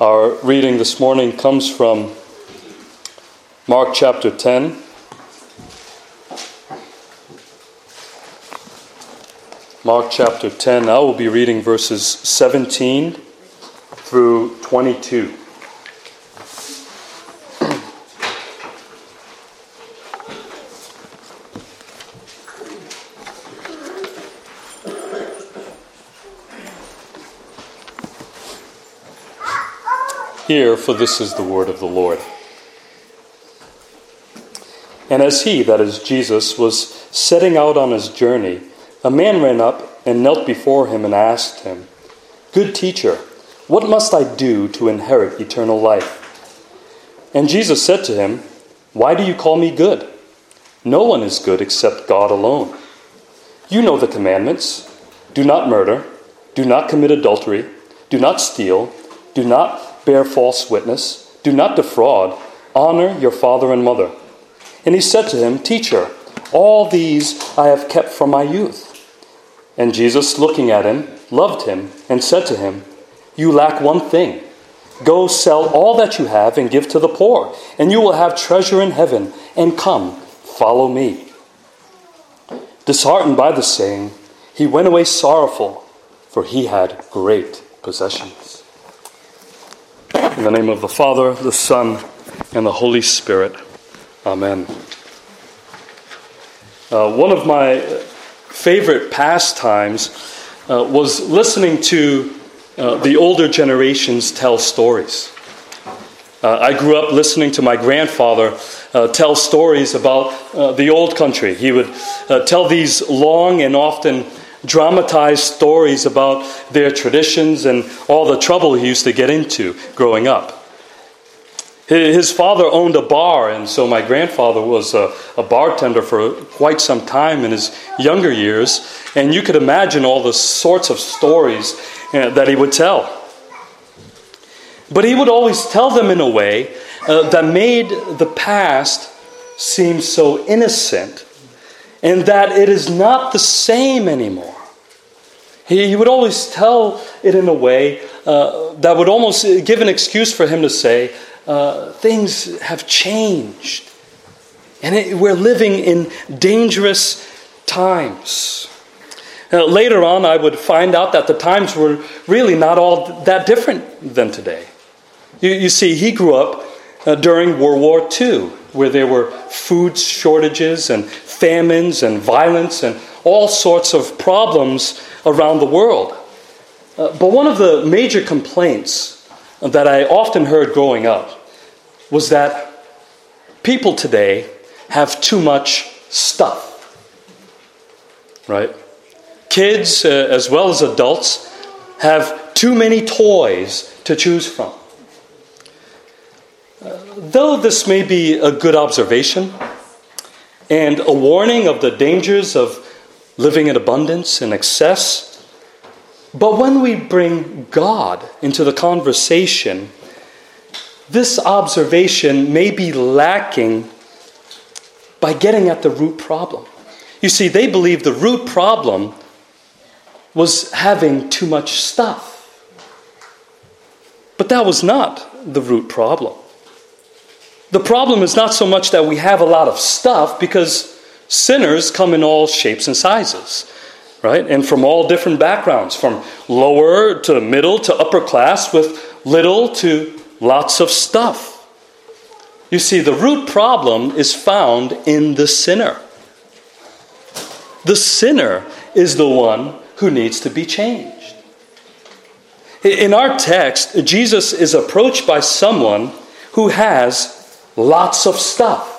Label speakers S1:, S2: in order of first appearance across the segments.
S1: Our reading this morning comes from Mark chapter 10. Mark chapter 10. I will be reading verses 17 through 22. Hear, for this is the word of the Lord. And as he, that is Jesus, was setting out on his journey, a man ran up and knelt before him and asked him, Good teacher, what must I do to inherit eternal life? And Jesus said to him, Why do you call me good? No one is good except God alone. You know the commandments do not murder, do not commit adultery, do not steal, do not bear false witness, do not defraud, honor your father and mother. And he said to him, Teacher, all these I have kept from my youth. And Jesus, looking at him, loved him, and said to him, You lack one thing. Go sell all that you have and give to the poor, and you will have treasure in heaven. And come, follow me. Disheartened by the saying, he went away sorrowful, for he had great possessions. In the name of the Father, the Son, and the Holy Spirit. Amen. Uh, one of my favorite pastimes uh, was listening to uh, the older generations tell stories. Uh, I grew up listening to my grandfather uh, tell stories about uh, the old country. He would tell these long and often dramatized stories about their traditions and all the trouble he used to get into growing up. His father owned a bar, and so my grandfather was a, a, bartender for quite some time in his younger years. And you could imagine all the sorts of stories uh, that he would tell. But he would always tell them in a way uh, that made the past seem so innocent and that it is not the same anymore. He, he would always tell it in a way uh, that would almost give an excuse for him to say, uh, things have changed. And it, we're living in dangerous times. Uh, later on, I would find out that the times were really not all that different than today. You, you see, he grew up uh, during World War II, where there were food shortages and famines and violence and all sorts of problems around the world. Uh, but one of the major complaints that I often heard growing up was that people today have too much stuff. Right? Kids, uh, as well as adults, have too many toys to choose from. Uh, though this may be a good observation and a warning of the dangers of living in abundance and excess, but when we bring God into the conversation, this observation may be lacking by getting at the root problem. You see, they believe the root problem was having too much stuff. But that was not the root problem. The problem is not so much that we have a lot of stuff, because sinners come in all shapes and sizes, right? And from all different backgrounds, from lower to middle to upper class, with little to lots of stuff. You see, the root problem is found in the sinner. The sinner is the one who needs to be changed. In our text, Jesus is approached by someone who has lots of stuff.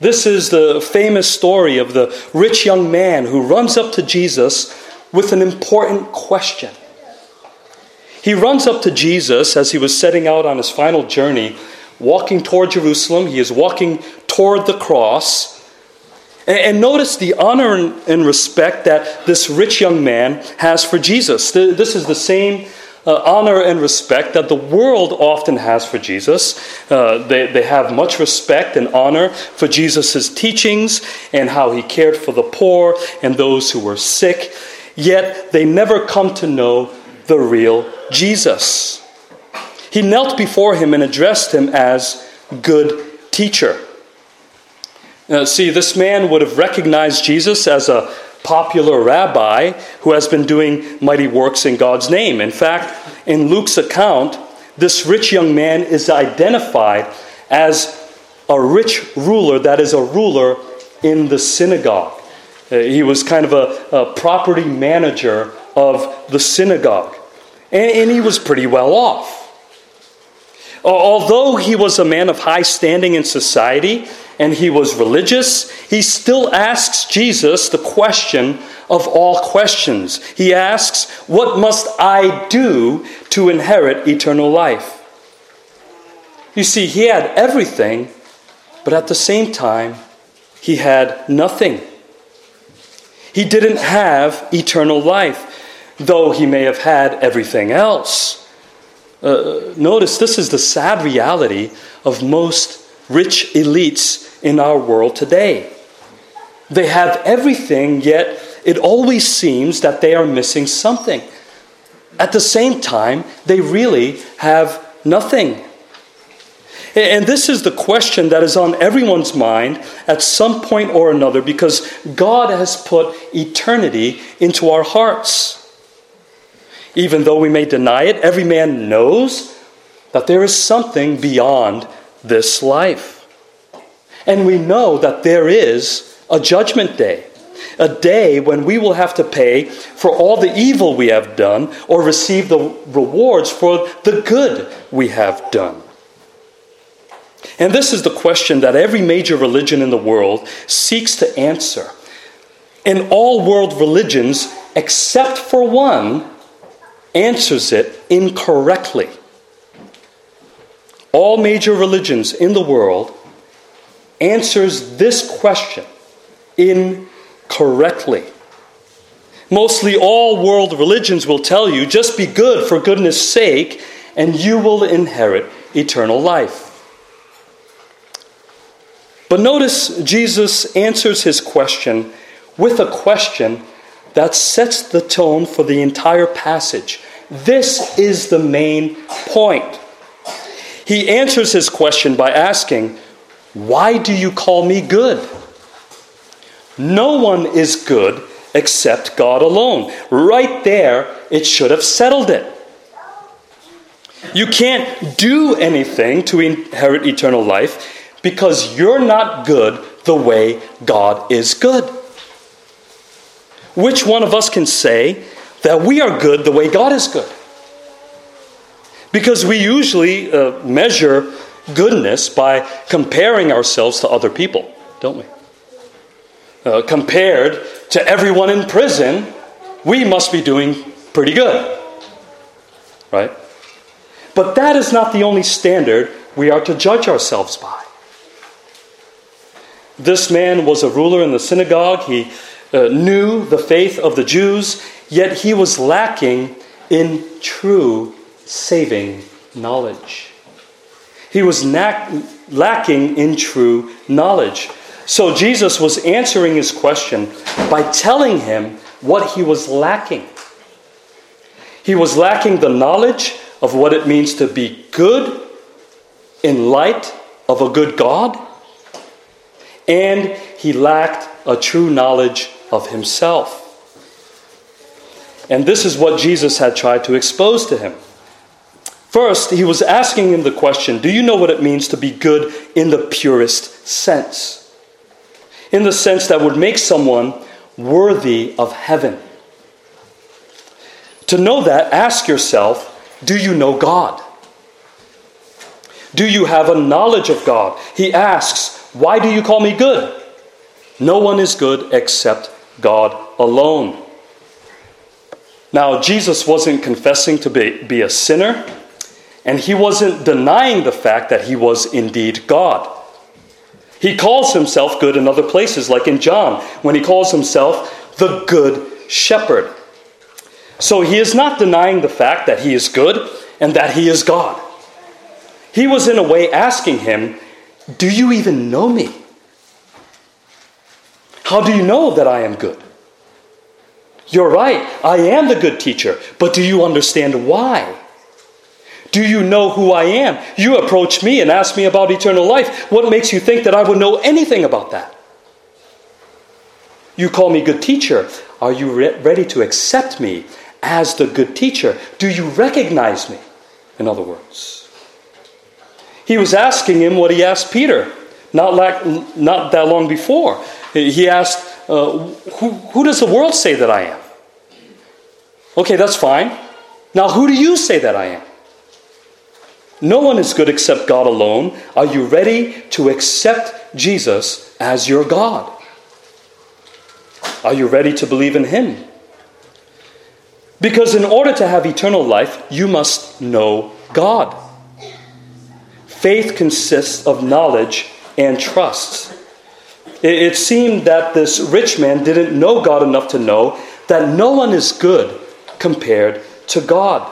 S1: This is the famous story of the rich young man who runs up to Jesus with an important question. He runs up to Jesus as he was setting out on his final journey, walking toward Jerusalem. He is walking toward the cross. And, notice the honor and respect that this rich young man has for Jesus. This is the same uh, honor and respect that the world often has for Jesus. Uh, they, they have much respect and honor for Jesus' teachings and how he cared for the poor and those who were sick, yet they never come to know the real Jesus. He knelt before him and addressed him as good teacher. Now, see, this man would have recognized Jesus as a popular rabbi who has been doing mighty works in God's name. In fact, in Luke's account, this rich young man is identified as a rich ruler, that is, a ruler in the synagogue. Uh, he was kind of a, a, property manager of the synagogue, and, and he was pretty well off. Although he was a man of high standing in society and he was religious, he still asks Jesus the question of all questions. He asks, What must I do to inherit eternal life? You see, he had everything, but at the same time, he had nothing. He didn't have eternal life, though he may have had everything else. Uh, notice this is the sad reality of most rich elites in our world today. They have everything, yet it always seems that they are missing something. At the same time, they really have nothing. And this is the question that is on everyone's mind at some point or another because God has put eternity into our hearts. Even though we may deny it, every man knows that there is something beyond this life. And we know that there is a judgment day, a day when we will have to pay for all the evil we have done or receive the rewards for the good we have done. And this is the question that every major religion in the world seeks to answer. And all world religions, except for one, answers it incorrectly. All major religions in the world answers this question incorrectly. Mostly all world religions will tell you just be good for goodness sake and you will inherit eternal life. But notice Jesus answers his question with a question that sets the tone for the entire passage. This is the main point. He answers his question by asking, Why do you call me good? No one is good except God alone. Right there, it should have settled it. You can't do anything to inherit eternal life because you're not good the way God is good. Which one of us can say that we are good the way God is good? Because we usually uh, measure goodness by comparing ourselves to other people, don't we? Uh, compared to everyone in prison, we must be doing pretty good. Right? But that is not the only standard we are to judge ourselves by. This man was a ruler in the synagogue. He uh, knew the faith of the Jews, yet he was lacking in true saving knowledge. He was lacking in true knowledge. So Jesus was answering his question by telling him what he was lacking. He was lacking the knowledge of what it means to be good in light of a good God, and he lacked a true knowledge of himself. And this is what Jesus had tried to expose to him. First, he was asking him the question Do you know what it means to be good in the purest sense? In the sense that would make someone worthy of heaven. To know that, ask yourself Do you know God? Do you have a knowledge of God? He asks, Why do you call me good? No one is good except God alone. Now, Jesus wasn't confessing to be, be a sinner, and he wasn't denying the fact that he was indeed God. He calls himself good in other places, like in John, when he calls himself the Good Shepherd. So he is not denying the fact that he is good and that he is God. He was, in a way, asking him, Do you even know me? How do you know that I am good? You're right, I am the good teacher, but do you understand why? Do you know who I am? You approach me and ask me about eternal life. What makes you think that I would know anything about that? You call me good teacher. Are you re- ready to accept me as the good teacher? Do you recognize me? In other words, he was asking him what he asked Peter not, like, not that long before. He asked, uh, who, who does the world say that I am? Okay, that's fine. Now, who do you say that I am? No one is good except God alone. Are you ready to accept Jesus as your God? Are you ready to believe in Him? Because in order to have eternal life, you must know God. Faith consists of knowledge and trust. It seemed that this rich man didn't know God enough to know that no one is good compared to God.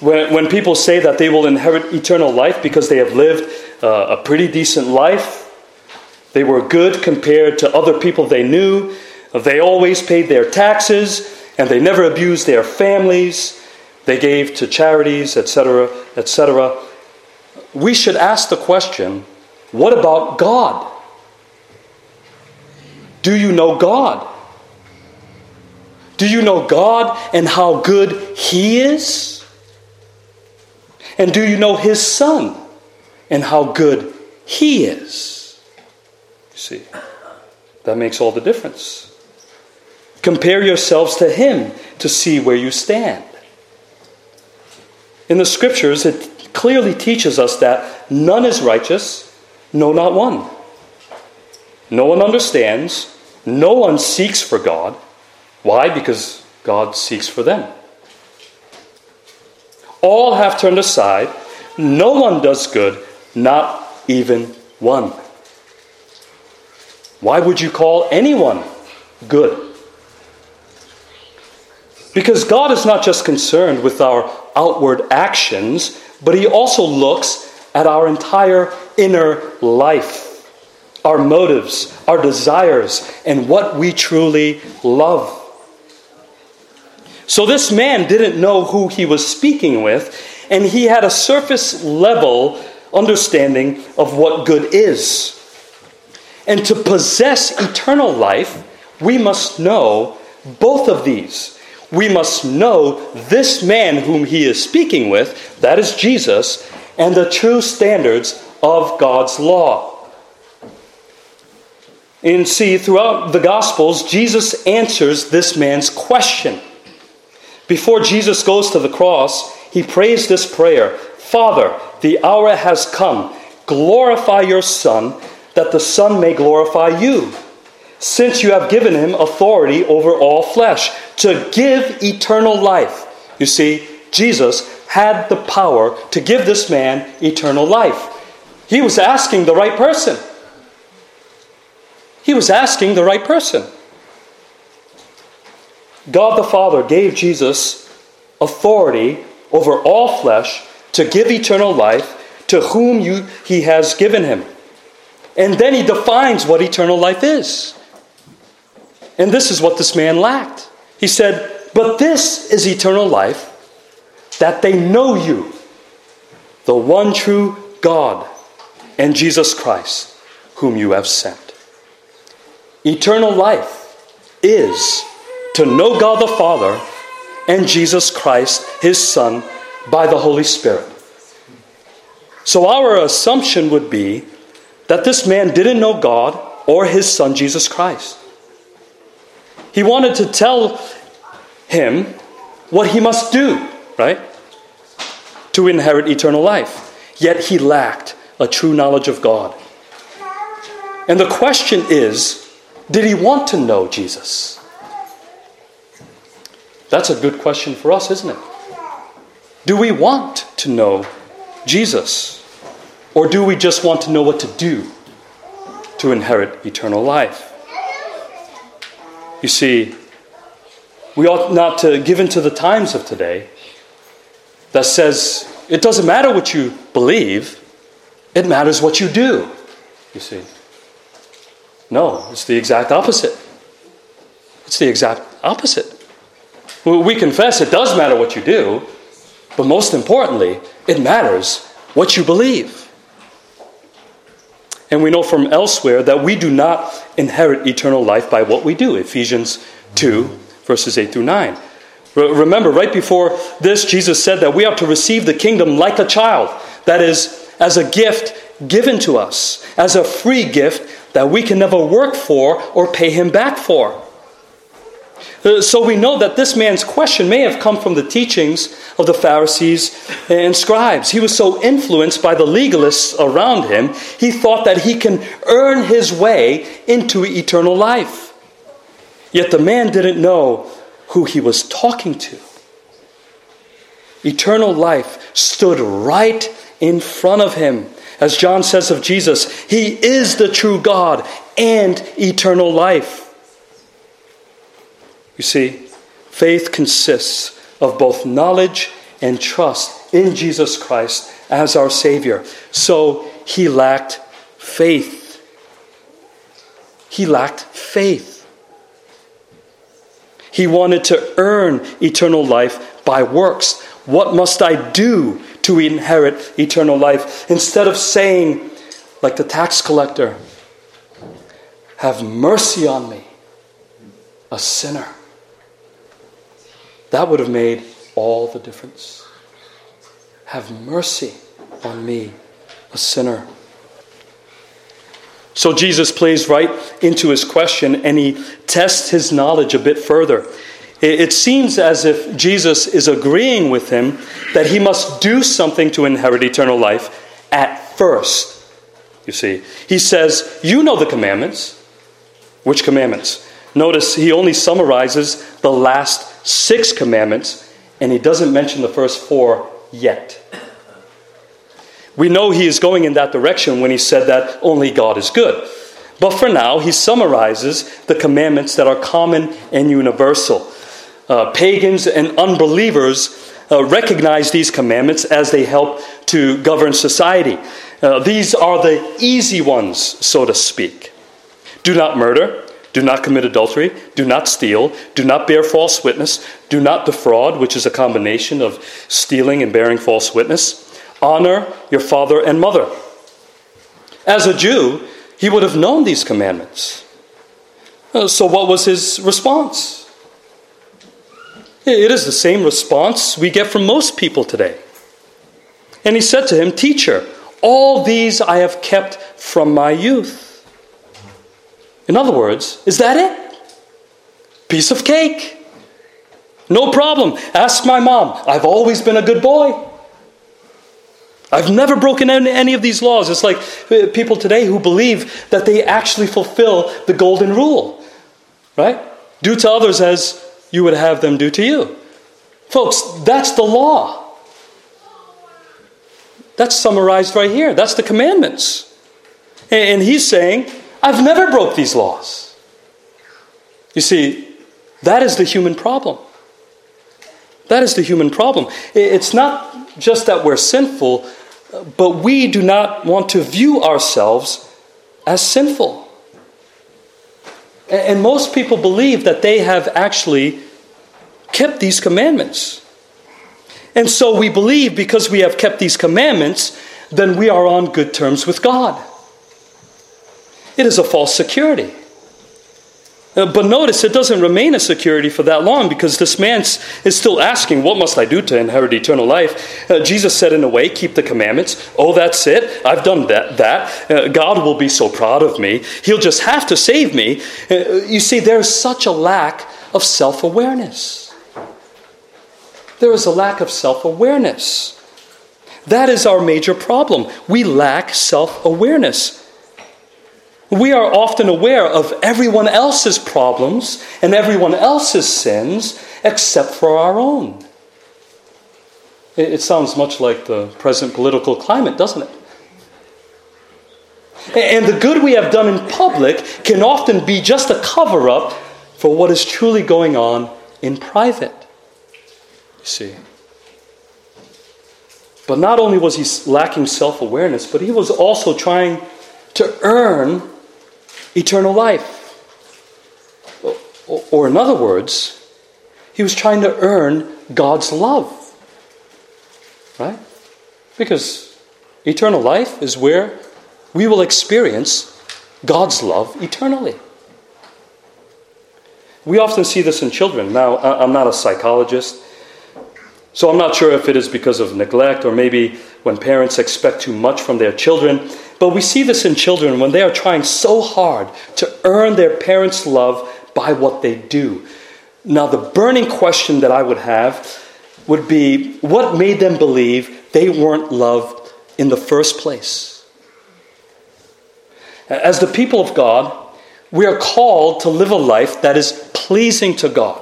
S1: When, when people say that they will inherit eternal life because they have lived uh, a pretty decent life, they were good compared to other people they knew, they always paid their taxes, and they never abused their families, they gave to charities, etc., etc. We should ask the question what about God? Do you know God? Do you know God and how good He is? And do you know His Son and how good He is? You see, that makes all the difference. Compare yourselves to Him to see where you stand. In the scriptures, it clearly teaches us that none is righteous, no, not one. No one understands, no one seeks for God. Why? Because God seeks for them. All have turned aside, no one does good, not even one. Why would you call anyone good? Because God is not just concerned with our outward actions, but He also looks at our entire inner life, our motives, our desires, and what we truly love. So this man didn't know who he was speaking with, and he had a surface level understanding of what good is. And to possess eternal life, we must know both of these. We must know this man whom he is speaking with, that is Jesus, and the true standards of God's law. And see, throughout the Gospels, Jesus answers this man's question. Before Jesus goes to the cross, he prays this prayer Father, the hour has come. Glorify your Son, that the Son may glorify you, since you have given him authority over all flesh, to give eternal life. You see, Jesus had the power to give this man eternal life. He was asking the right person. He was asking the right person. God the Father gave Jesus authority over all flesh to give eternal life to whom you, he has given him. And then he defines what eternal life is. And this is what this man lacked. He said, But this is eternal life, that they know you, the one true God, and Jesus Christ, whom you have sent. Eternal life is to know God the Father and Jesus Christ, his Son, by the Holy Spirit. So our assumption would be that this man didn't know God or his Son, Jesus Christ. He wanted to tell him what he must do, right? To inherit eternal life. Yet he lacked a true knowledge of God. And the question is did he want to know Jesus? That's a good question for us, isn't it? Do we want to know Jesus? Or do we just want to know what to do to inherit eternal life? You see, we ought not to give in to the times of today that says it doesn't matter what you believe, it matters what you do. You see. No, it's the exact opposite. It's the exact opposite. We confess it does matter what you do, But most importantly, it matters what you believe. And we know from elsewhere that we do not inherit eternal life by what we do. Ephesians 2, verses 8 through 9. Remember, right before this, Jesus said that we are to receive the kingdom like a child. That is, as a gift given to us, as a free gift that we can never work for or pay him back for. Uh, so we know that this man's question may have come from the teachings of the Pharisees and scribes. He was so influenced by the legalists around him, he thought that he can earn his way into eternal life. Yet the man didn't know who he was talking to. Eternal life stood right in front of him. As John says of Jesus, he is the true God and eternal life. You see, faith consists of both knowledge and trust in Jesus Christ as our Savior. So he lacked faith. He lacked faith. He wanted to earn eternal life by works. What must I do to inherit eternal life? Instead of saying, like the tax collector, have mercy on me, a sinner. That would have made all the difference. Have mercy on me, a sinner. So Jesus plays right into his question and he tests his knowledge a bit further. It seems as if Jesus is agreeing with him that he must do something to inherit eternal life at first. You see, he says, You know the commandments. Which commandments? Notice he only summarizes the last six commandments, and he doesn't mention the first four yet. We know he is going in that direction when he said that only God is good. But for now, he summarizes the commandments that are common and universal. Uh, pagans and unbelievers uh, recognize these commandments as they help to govern society. Uh, these are the easy ones, so to speak. Do not murder. Do not commit adultery. Do not steal. Do not bear false witness. Do not defraud, which is a combination of stealing and bearing false witness. Honor your father and mother. As a Jew, he would have known these commandments. Uh, so, what was his response? It is the same response we get from most people today. And he said to him, Teacher, all these I have kept from my youth. In other words, is that it? Piece of cake. No problem. Ask my mom. I've always been a good boy. I've never broken any of these laws. It's like uh, people today who believe that they actually fulfill the golden rule, right? Do to others as you would have them do to you. Folks, that's the law. That's summarized right here. That's the commandments. And he's saying, I've never broke these laws. You see, that is the human problem. That is the human problem. It's not just that we're sinful, but we do not want to view ourselves as sinful. And most people believe that they have actually kept these commandments. And so we believe because we have kept these commandments, then we are on good terms with God. It is a false security. Uh, but notice it doesn't remain a security for that long because this man is still asking, What must I do to inherit eternal life? Uh, Jesus said, in a way, keep the commandments. Oh, that's it. I've done that. that. Uh, God will be so proud of me. He'll just have to save me. Uh, you see, there's such a lack of self awareness. There is a lack of self awareness. That is our major problem. We lack self awareness. We are often aware of everyone else's problems and everyone else's sins except for our own. It sounds much like the present political climate, doesn't it? And the good we have done in public can often be just a cover up for what is truly going on in private. You see. But not only was he lacking self awareness, but he was also trying to earn eternal life. Or, in other words, he was trying to earn God's love. Right? Because eternal life is where we will experience God's love eternally. We often see this in children. Now, I'm not a psychologist, so I'm not sure if it is because of neglect or maybe when parents expect too much from their children. But we see this in children when they are trying so hard to earn their parents' love by what they do. Now, the burning question that I would have would be what made them believe they weren't loved in the first place? As the people of God, we are called to live a life that is pleasing to God.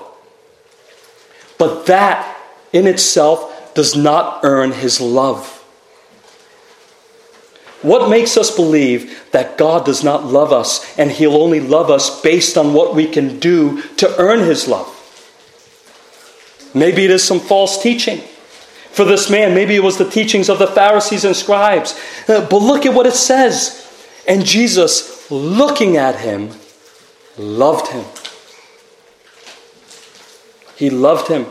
S1: But that in itself does not earn his love. What makes us believe that God does not love us and he'll only love us based on what we can do to earn his love? Maybe it is some false teaching. For this man, maybe it was the teachings of the Pharisees and scribes. Uh, but look at what it says. And Jesus, looking at him, loved him. He loved him.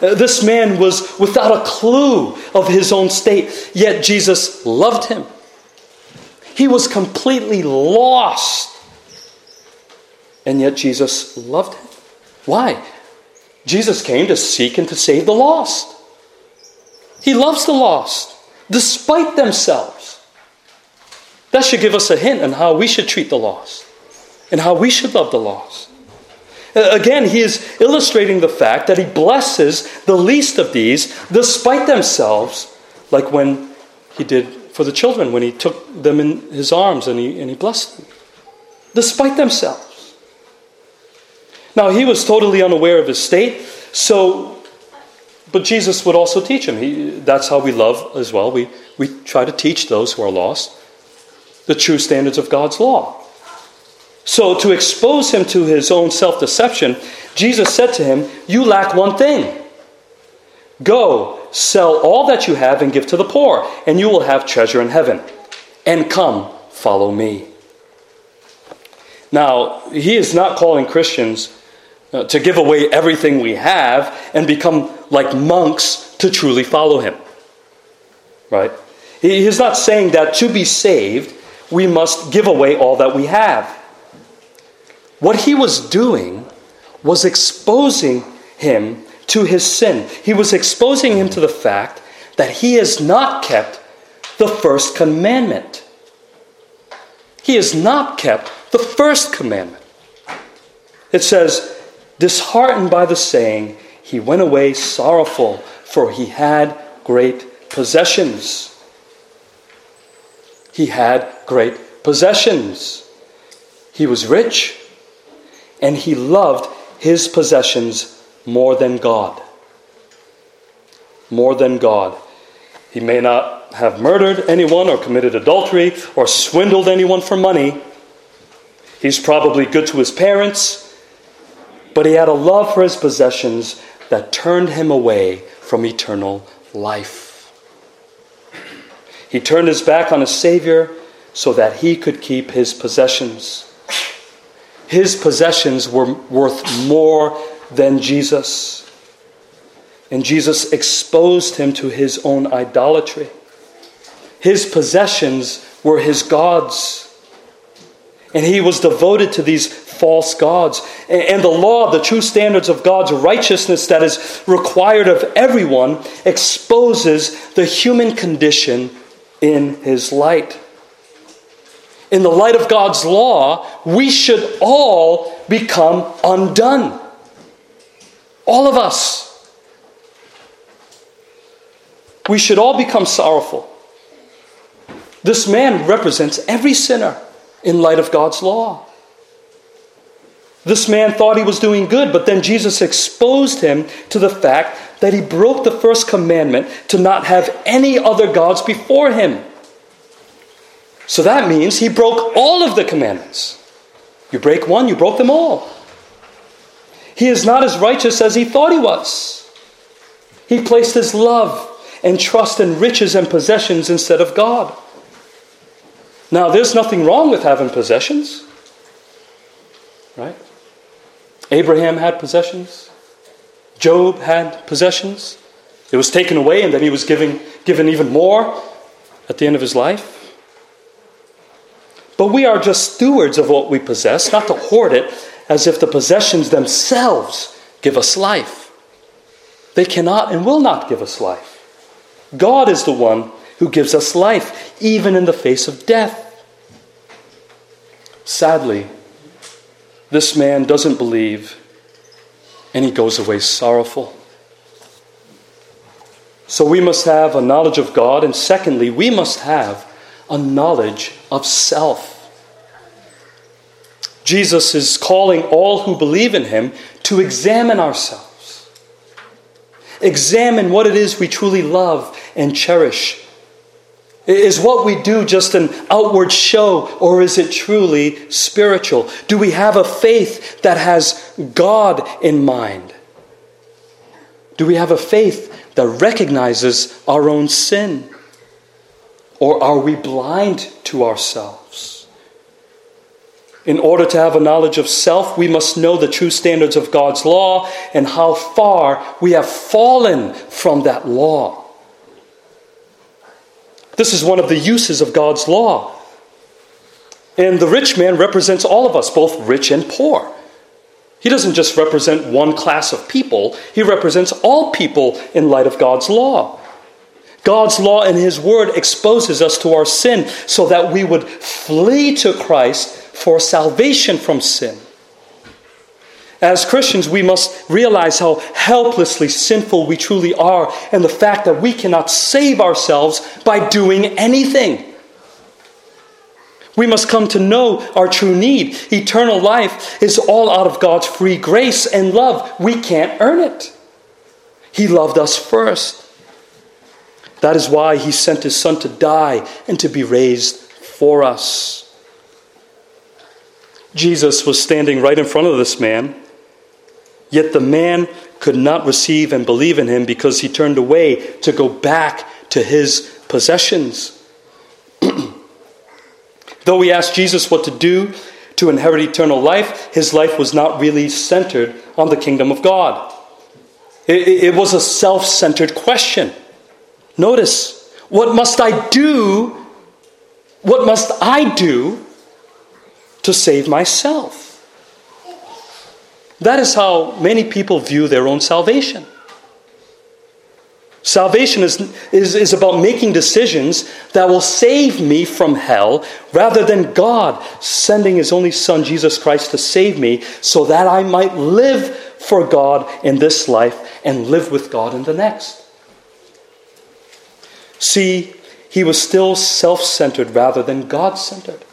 S1: Uh, this man was without a clue of his own state, yet Jesus loved him. He was completely lost, and yet Jesus loved him. Why? Jesus came to seek and to save the lost. He loves the lost, despite themselves. That should give us a hint on how we should treat the lost and how we should love the lost. Uh, again, he is illustrating the fact that he blesses the least of these despite themselves, like when he did for the children, when he took them in his arms and he, and he blessed them, despite themselves. Now, he was totally unaware of his state, so, but Jesus would also teach him. He, that's how we love as well. We, we try to teach those who are lost the true standards of God's law. So, to expose him to his own self deception, Jesus said to him, You lack one thing. Go, sell all that you have and give to the poor, and you will have treasure in heaven. And come, follow me. Now, he is not calling Christians uh, to give away everything we have and become like monks to truly follow him. Right? He is not saying that to be saved, we must give away all that we have. What he was doing was exposing him to his sin. He was exposing him to the fact that he has not kept the first commandment. He has not kept the first commandment. It says, disheartened by the saying, he went away sorrowful, for he had great possessions. He had great possessions. He was rich and he loved his possessions more than God. More than God. He may not have murdered anyone or committed adultery or swindled anyone for money. He's probably good to his parents, but he had a love for his possessions that turned him away from eternal life. He turned his back on his Savior so that he could keep his possessions his possessions were worth more than Jesus. And Jesus exposed him to his own idolatry. His possessions were his gods. And he was devoted to these false gods. And the law, the true standards of God's righteousness that is required of everyone, exposes the human condition in his light in the light of God's law, we should all become undone. All of us. We should all become sorrowful. This man represents every sinner in light of God's law. This man thought he was doing good, but then Jesus exposed him to the fact that he broke the first commandment to not have any other gods before him. So that means he broke all of the commandments. You break one, you broke them all. He is not as righteous as he thought he was. He placed his love and trust in riches and possessions instead of God. Now, there's nothing wrong with having possessions, right? Abraham had possessions, Job had possessions, It was taken away, and then he was giving, given even more at the end of his life. But we are just stewards of what we possess, not to hoard it as if the possessions themselves give us life. They cannot and will not give us life. God is the one who gives us life, even in the face of death. Sadly, this man doesn't believe and he goes away sorrowful. So we must have a knowledge of God, and secondly, we must have a knowledge of self. Jesus is calling all who believe in him to examine ourselves. Examine what it is we truly love and cherish is what we do just an outward show, or is it truly spiritual? Do we have a faith that has God in mind? Do we have a faith that recognizes our own sin? Or are we blind to ourselves? In order to have a knowledge of self, we must know the true standards of God's law and how far we have fallen from that law. This is one of the uses of God's law. And the rich man represents all of us, both rich and poor. He doesn't just represent one class of people, he represents all people in light of God's law. God's law and his word exposes us to our sin so that we would flee to Christ for salvation from sin. As Christians, we must realize how helplessly sinful we truly are and the fact that we cannot save ourselves by doing anything. We must come to know our true need. Eternal life is all out of God's free grace and love. We can't earn it. He loved us first. That is why He sent His Son to die and to be raised for us. Jesus was standing right in front of this man Yet the man could not receive and believe in him because he turned away to go back to his possessions. Though he asked Jesus what to do to inherit eternal life, his life was not really centered on the kingdom of God. It, it was a self centered question. Notice, what must I do? What must I do to save myself? That is how many people view their own salvation. Salvation is, is, is about making decisions that will save me from hell rather than God sending His only Son, Jesus Christ, to save me so that I might live for God in this life and live with God in the next. See, he was still self centered rather than God centered.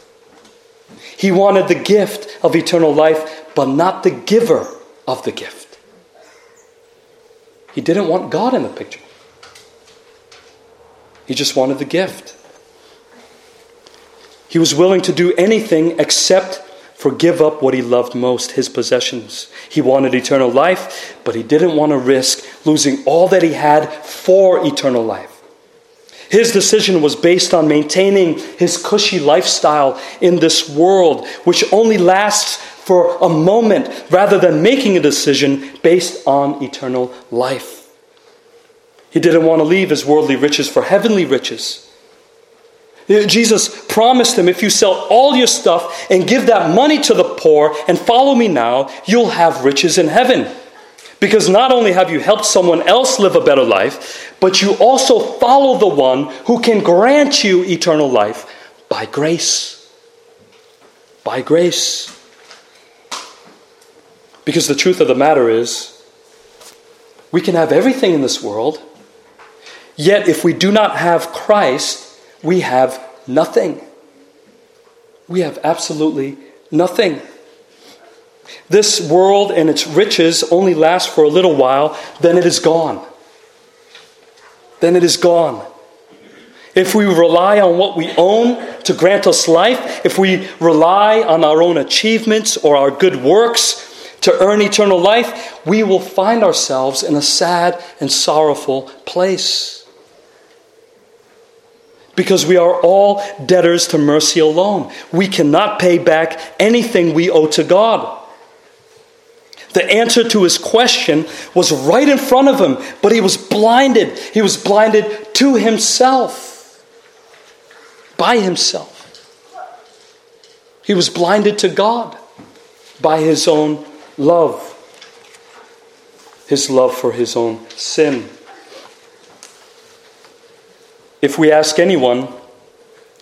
S1: He wanted the gift of eternal life but not the giver of the gift. He didn't want God in the picture, he just wanted the gift. He was willing to do anything except for give up what he loved most, his possessions. He wanted eternal life, but he didn't want to risk losing all that he had for eternal life. His decision was based on maintaining his cushy lifestyle in this world, which only lasts for a moment rather than making a decision based on eternal life. He didn't want to leave his worldly riches for heavenly riches. Uh, Jesus promised him if you sell all your stuff and give that money to the poor and follow me now, you'll have riches in heaven. Because not only have you helped someone else live a better life, but you also follow the one who can grant you eternal life by grace. By grace. Because the truth of the matter is, we can have everything in this world, yet if we do not have Christ, we have nothing. We have absolutely nothing. This world and its riches only last for a little while, then it is gone. Then it is gone. If we rely on what we own to grant us life, if we rely on our own achievements or our good works, to earn eternal life, we will find ourselves in a sad and sorrowful place. Because we are all debtors to mercy alone. We cannot pay back anything we owe to God. The answer to his question was right in front of him, but he was blinded. He was blinded to himself, by himself. He was blinded to God by his own love, his love for his own sin. If we ask anyone,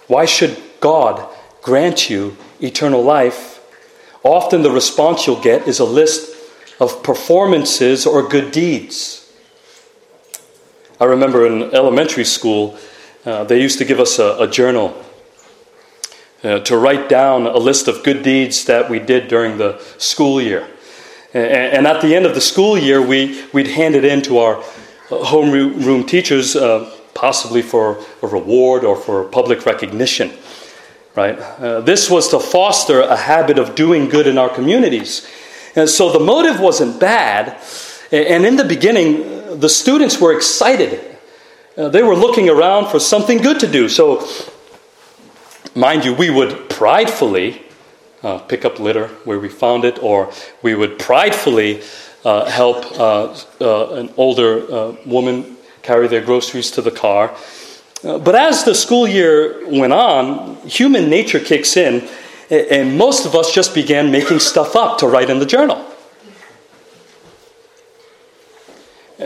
S1: why should God grant you eternal life? Often the response you'll get is a list of performances or good deeds. I remember in elementary school, uh, they used to give us a, a journal uh, to write down a list of good deeds that we did during the school year. And, and at the end of the school year, we, we'd hand it in to our homeroom teachers, uh, possibly for a reward or for public recognition. Right? Uh, this was to foster a habit of doing good in our communities. And so the motive wasn't bad. And in the beginning, the students were excited. Uh, they were looking around for something good to do. So mind you, we would pridefully uh, pick up litter where we found it, or we would pridefully uh, help uh, uh an older uh, woman carry their groceries to the car. But as the school year went on, human nature kicks in, and most of us just began making stuff up to write in the journal.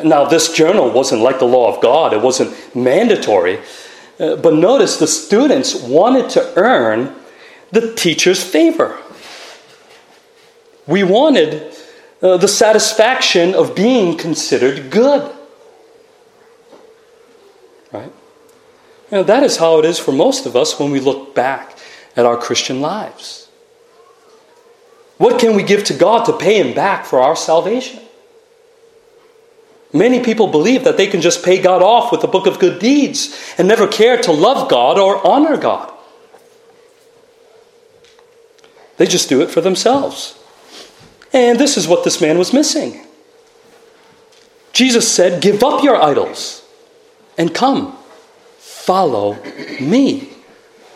S1: Now, this journal wasn't like the law of God, it wasn't mandatory. Uh, but notice the students wanted to earn the teacher's favor. We wanted uh, the satisfaction of being considered good. Right? Know, that is how it is for most of us when we look back at our Christian lives. What can we give to God to pay Him back for our salvation? Many people believe that they can just pay God off with a book of good deeds and never care to love God or honor God. They just do it for themselves. And this is what this man was missing. Jesus said, Give up your idols and come, follow me.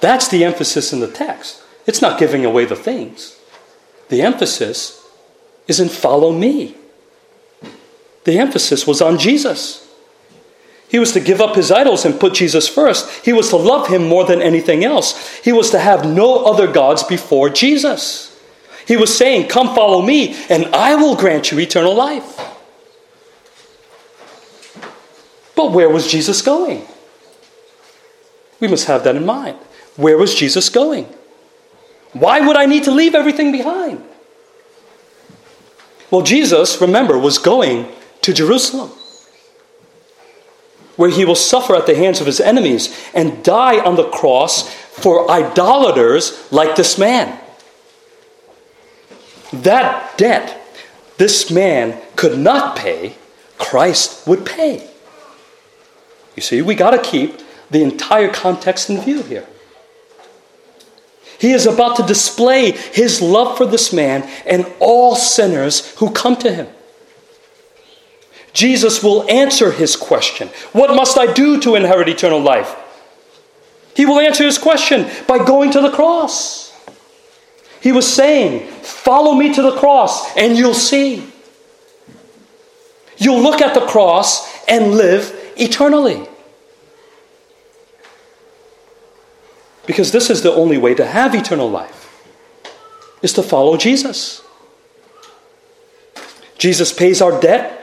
S1: That's the emphasis in the text. It's not giving away the things. The emphasis is in follow me. The emphasis was on Jesus. He was to give up his idols and put Jesus first. He was to love him more than anything else. He was to have no other gods before Jesus. He was saying, Come follow me, and I will grant you eternal life. But where was Jesus going? We must have that in mind. Where was Jesus going? Why would I need to leave everything behind? Well, Jesus, remember, was going to Jerusalem, where he will suffer at the hands of his enemies and die on the cross for idolaters like this man. That debt this man could not pay, Christ would pay. You see, we got to keep the entire context in view here. He is about to display his love for this man and all sinners who come to him. Jesus will answer his question What must I do to inherit eternal life? He will answer his question by going to the cross. He was saying, Follow me to the cross and you'll see. You'll look at the cross and live eternally. Because this is the only way to have eternal life is to follow Jesus. Jesus pays our debt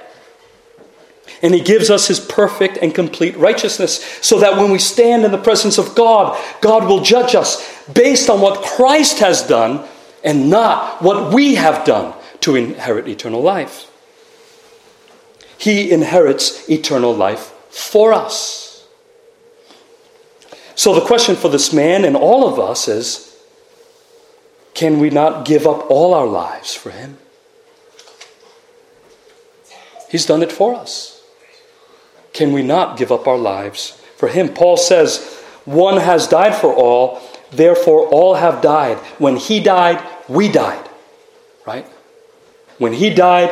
S1: and he gives us his perfect and complete righteousness so that when we stand in the presence of God, God will judge us based on what Christ has done and not what we have done to inherit eternal life. He inherits eternal life for us. So the question for this man and all of us is can we not give up all our lives for him? He's done it for us can we not give up our lives for him? Paul says, One has died for all, therefore all have died. When he died, we died. Right? When he died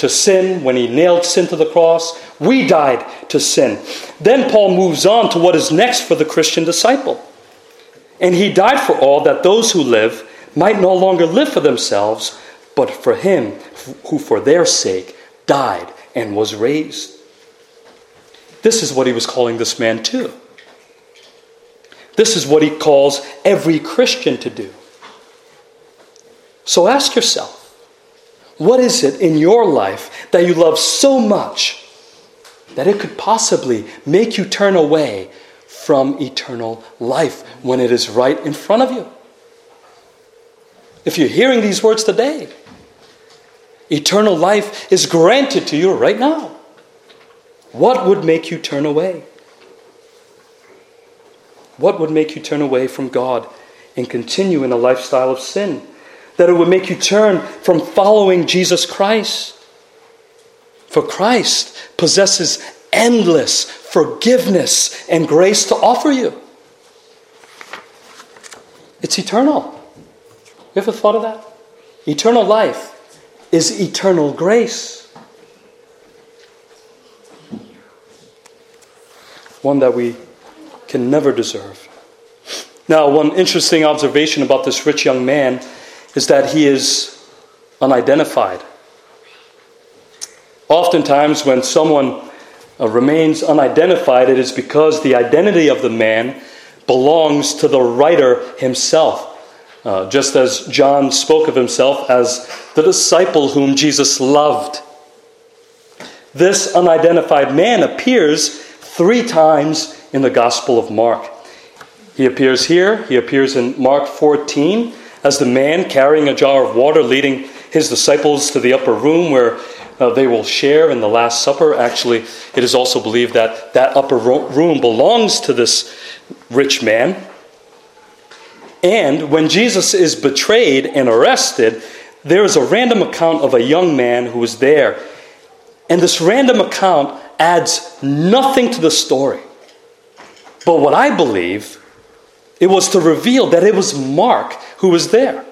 S1: to sin, when he nailed sin to the cross, we died to sin. Then Paul moves on to what is next for the Christian disciple. And he died for all that those who live might no longer live for themselves, but for him who for their sake died and was raised. This is what he was calling this man to. This is what he calls every Christian to do. So ask yourself what is it in your life that you love so much that it could possibly make you turn away from eternal life when it is right in front of you? If you're hearing these words today, eternal life is granted to you right now. What would make you turn away? What would make you turn away from God and continue in a lifestyle of sin? That it would make you turn from following Jesus Christ. For Christ possesses endless forgiveness and grace to offer you. It's eternal. You ever thought of that? Eternal life is eternal grace. One that we can never deserve. Now, one interesting observation about this rich young man is that he is unidentified. Oftentimes, when someone uh, remains unidentified, it is because the identity of the man belongs to the writer himself. Uh, just as John spoke of himself as the disciple whom Jesus loved. This unidentified man appears three times in the Gospel of Mark. He appears here, he appears in Mark 14 as the man carrying a jar of water leading his disciples to the upper room where uh, they will share in the Last Supper. Actually, it is also believed that that upper room belongs to this rich man. And when Jesus is betrayed and arrested, there is a random account of a young man who was there. And this random account adds nothing to the story. But what I believe, it was to reveal that it was Mark who was there.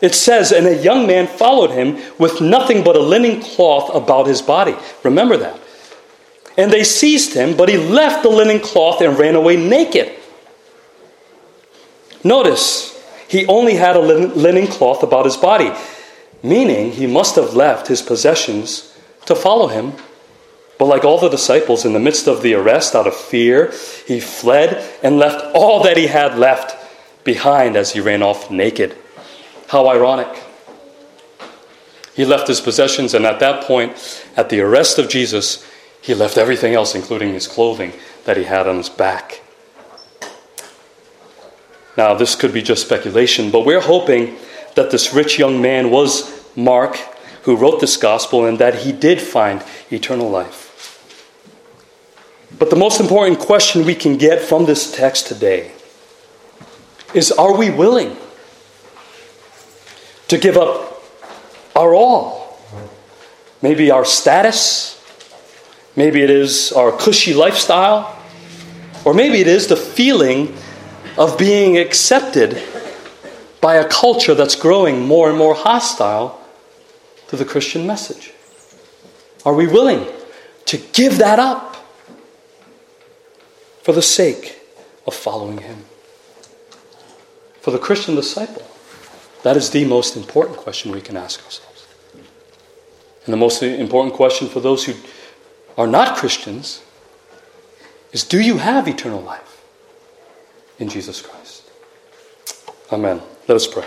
S1: It says, and a young man followed him with nothing but a linen cloth about his body. Remember that. And they seized him, but he left the linen cloth and ran away naked. Notice, he only had a linen cloth about his body, meaning he must have left his possessions to follow him. But like all the disciples, in the midst of the arrest, out of fear, he fled and left all that he had left behind as he ran off naked. How ironic. He left his possessions, and at that point, at the arrest of Jesus, he left everything else, including his clothing that he had on his back. Now, this could be just speculation, but we're hoping that this rich young man was Mark, who wrote this gospel, and that he did find eternal life. But the most important question we can get from this text today is Are we willing to give up our all? Maybe our status, maybe it is our cushy lifestyle, or maybe it is the feeling of being accepted by a culture that's growing more and more hostile to the Christian message? Are we willing to give that up for the sake of following Him? For the Christian disciple, that is the most important question we can ask ourselves. And the most important question for those who are not Christians is do you have eternal life? in Jesus Christ. Amen. Let us pray.